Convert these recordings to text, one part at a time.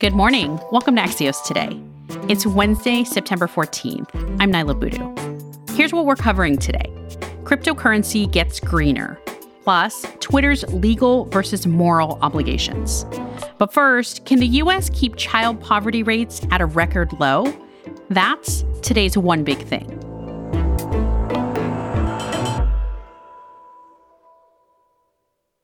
Good morning. Welcome to Axios Today. It's Wednesday, September 14th. I'm Niala Boodhoo. Here's what we're covering today. Cryptocurrency gets greener plus Twitter's legal versus moral obligations. But first, can the US keep child poverty rates at a record low? That's today's one big thing.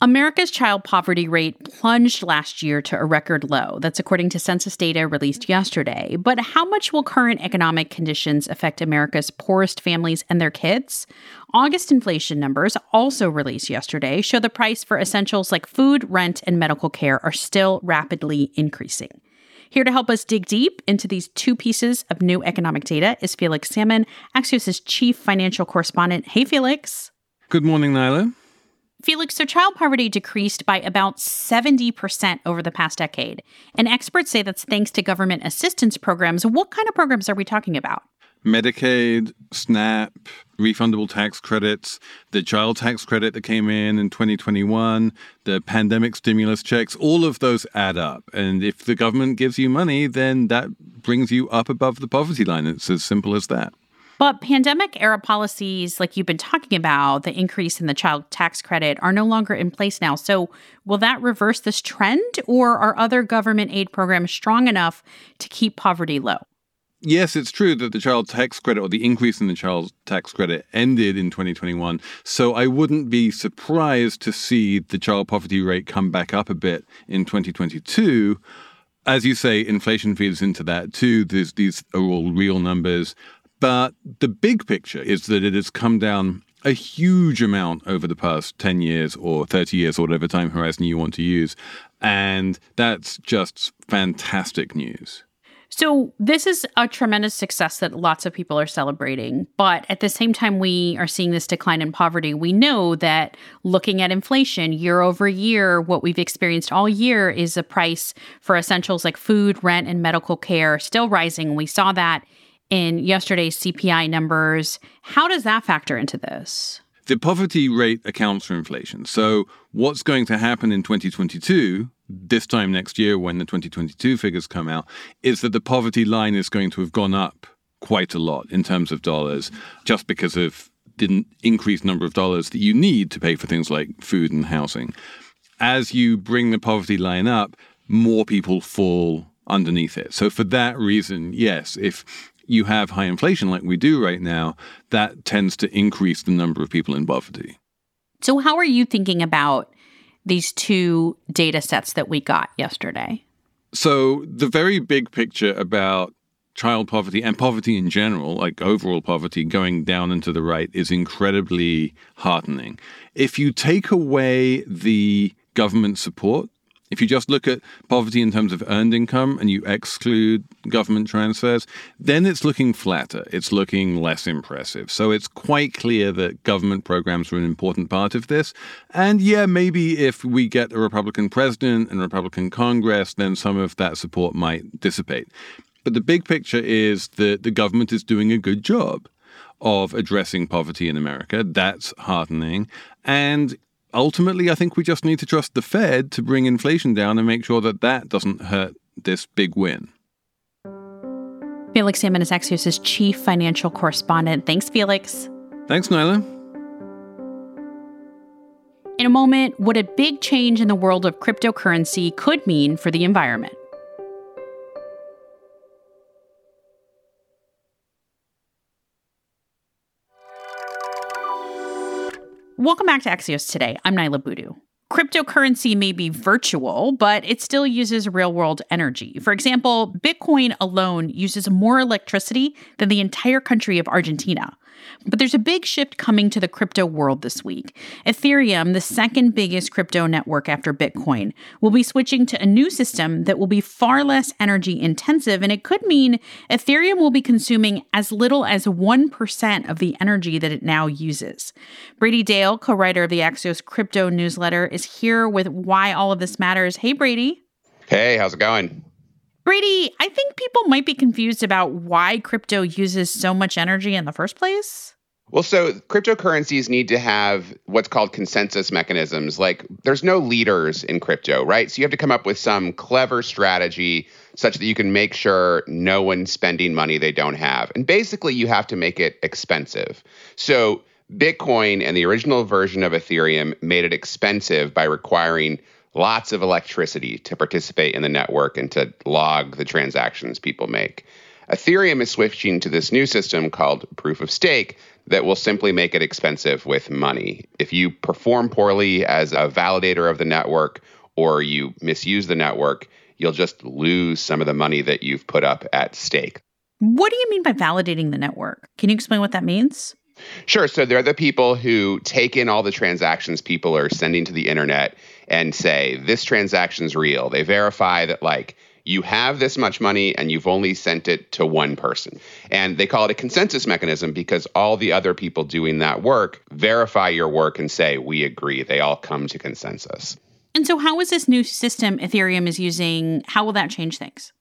America's child poverty rate plunged last year to a record low. That's according to census data released yesterday. But how much will current economic conditions affect America's poorest families and their kids? August inflation numbers, also released yesterday, show the price for essentials like food, rent, and medical care are still rapidly increasing. Here to help us dig deep into these two pieces of new economic data is Felix Salmon, Axios' chief financial correspondent. Hey, Felix. Good morning, Niala. Felix, so child poverty decreased by about 70% over the past decade. And experts say that's thanks to government assistance programs. What kind of programs are we talking about? Medicaid, SNAP, refundable tax credits, the child tax credit that came in in 2021, the pandemic stimulus checks, all of those add up. And if the government gives you money, then that brings you up above the poverty line. It's as simple as that. But pandemic era policies, like you've been talking about, the increase in the child tax credit, are no longer in place now. So, will that reverse this trend, or are other government aid programs strong enough to keep poverty low? Yes, it's true that the child tax credit or the increase in the child tax credit ended in 2021. So I wouldn't be surprised to see the child poverty rate come back up a bit in 2022 as you say, inflation feeds into that too. These are all real numbers. But the big picture is that it has come down a huge amount over the past 10 years or 30 years or whatever time horizon you want to use. And that's just fantastic news. So, this is a tremendous success that lots of people are celebrating. But at the same time, we are seeing this decline in poverty. We know that looking at inflation year over year, what we've experienced all year is the price for essentials like food, rent, and medical care still rising. We saw that in yesterday's CPI numbers. How does that factor into this? The poverty rate accounts for inflation. So, what's going to happen in 2022, this time next year when the 2022 figures come out, is that the poverty line is going to have gone up quite a lot in terms of dollars just because of the increased number of dollars that you need to pay for things like food and housing. As you bring the poverty line up, more people fall underneath it. So, for that reason, yes, if you have high inflation like we do right now, that tends to increase the number of people in poverty. So, how are you thinking about these two data sets that we got yesterday? So, the very big picture about child poverty and poverty in general, like overall poverty going down and to the right, is incredibly heartening. If you take away the government support, if you just look at poverty in terms of earned income and you exclude government transfers, then it's looking flatter. It's looking less impressive. So it's quite clear that government programs are an important part of this. And yeah, maybe if we get a Republican president and Republican Congress, then some of that support might dissipate. But the big picture is that the government is doing a good job of addressing poverty in America. That's heartening. And ultimately, I think we just need to trust the Fed to bring inflation down and make sure that that doesn't hurt this big win. Felix Salmon is Axios' chief financial correspondent. Thanks, Felix. Thanks, Niala. In a moment, what a big change in the world of cryptocurrency could mean for the environment. Welcome back to Axios today. I'm Niala Boodhoo. Cryptocurrency may be virtual, but it still uses real world energy. For example, Bitcoin alone uses more electricity than the entire country of Argentina. But there's a big shift coming to the crypto world this week. Ethereum, the second biggest crypto network after Bitcoin, will be switching to a new system that will be far less energy intensive, and it could mean Ethereum will be consuming as little as 1% of the energy that it now uses. Brady Dale, co writer of the Axios crypto newsletter, is here with why all of this matters. Hey, Brady. Hey, how's it going? Brady, I think people might be confused about why crypto uses so much energy in the first place. Well, so cryptocurrencies need to have what's called consensus mechanisms. Like, there's no leaders in crypto, right? So you have to come up with some clever strategy such that you can make sure no one's spending money they don't have. And basically, you have to make it expensive. So Bitcoin and the original version of Ethereum made it expensive by requiring lots of electricity to participate in the network and to log the transactions people make. Ethereum is switching to this new system called proof of stake that will simply make it expensive with money. If you perform poorly as a validator of the network or you misuse the network, you'll just lose some of the money that you've put up at stake. What do you mean by validating the network? Can you explain what that means? Sure. So they're the people who take in all the transactions people are sending to the internet and say, this transaction's real. They verify that, like, you have this much money and you've only sent it to one person. And they call it a consensus mechanism because all the other people doing that work verify your work and say, we agree. They all come to consensus. And so, how is this new system Ethereum is using? How will that change things?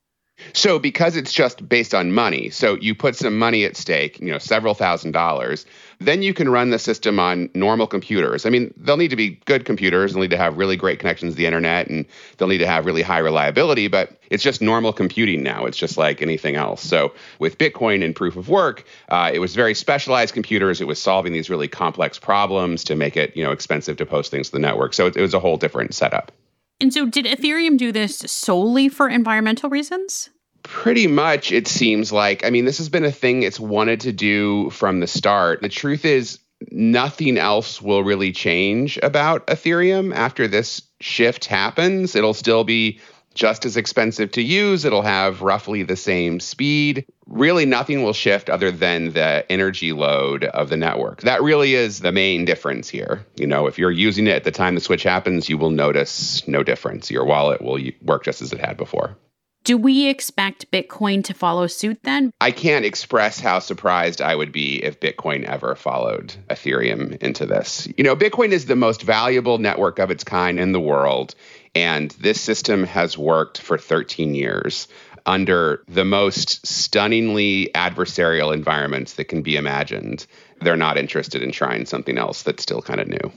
So because it's just based on money, so you put some money at stake, you know, several thousand dollars, then you can run the system on normal computers. I mean, they'll need to be good computers, they'll need to have really great connections to the internet and they'll need to have really high reliability, but it's just normal computing now. It's just like anything else. So with Bitcoin and proof of work, uh, it was very specialized computers. It was solving these really complex problems to make it, you know, expensive to post things to the network. So it, it was a whole different setup. And so, did Ethereum do this solely for environmental reasons? Pretty much, it seems like. I mean, this has been a thing it's wanted to do from the start. The truth is, nothing else will really change about Ethereum after this shift happens. It'll still be just as expensive to use. It'll have roughly the same speed. Really, nothing will shift other than the energy load of the network. That really is the main difference here. You know, if you're using it at the time the switch happens, you will notice no difference. Your wallet will work just as it had before. Do we expect Bitcoin to follow suit then? I can't express how surprised I would be if Bitcoin ever followed Ethereum into this. You know, Bitcoin is the most valuable network of its kind in the world. And this system has worked for 13 years under the most stunningly adversarial environments that can be imagined. They're not interested in trying something else that's still kind of new.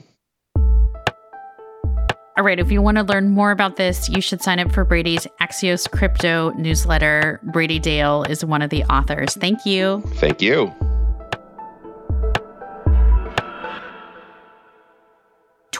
All right, if you want to learn more about this, you should sign up for Brady's Axios Crypto newsletter. Brady Dale is one of the authors. Thank you. Thank you.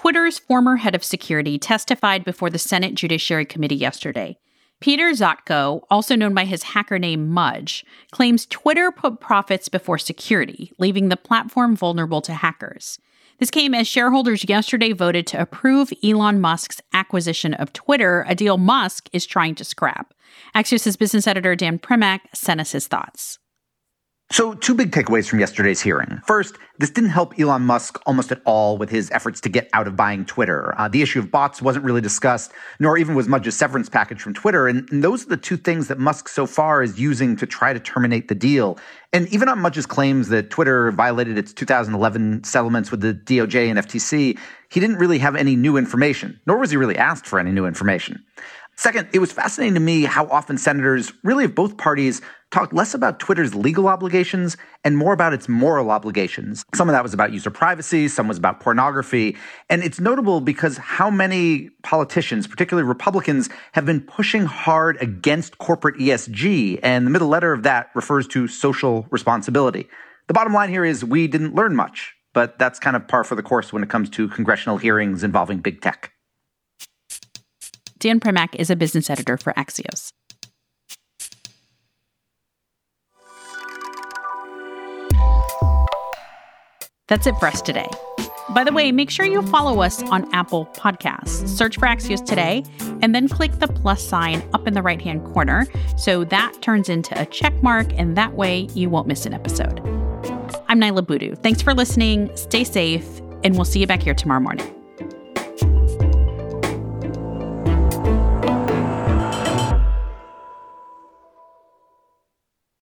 Twitter's former head of security testified before the Senate Judiciary Committee yesterday. Peter Zatko, also known by his hacker name Mudge, claims Twitter put profits before security, leaving the platform vulnerable to hackers. This came as shareholders yesterday voted to approve Elon Musk's acquisition of Twitter, a deal Musk is trying to scrap. Axios' business editor Dan Primack sent us his thoughts. So, two big takeaways from yesterday's hearing. First, this didn't help Elon Musk almost at all with his efforts to get out of buying Twitter. Uh, the issue of bots wasn't really discussed, nor even was Mudge's severance package from Twitter. And, and, those are the two things that Musk so far is using to try to terminate the deal. And even on Mudge's claims that Twitter violated its 2011 settlements with the DOJ and FTC, he didn't really have any new information, nor was he really asked for any new information. Second, it was fascinating to me how often senators, really of both parties, talked less about Twitter's legal obligations and more about its moral obligations. Some of that was about user privacy, some was about pornography. And it's notable because how many politicians, particularly Republicans, have been pushing hard against corporate ESG. And the middle letter of that refers to social responsibility. The bottom line here is we didn't learn much, but that's kind of par for the course when it comes to congressional hearings involving big tech. Dan Primack is a business editor for Axios. That's it for us today. By the way, make sure you follow us on Apple Podcasts. Search for Axios today and then click the plus sign up in the right hand corner so that turns into a check mark, and that way you won't miss an episode. I'm Niala Boodhoo. Thanks for listening. Stay safe, and we'll see you back here tomorrow morning.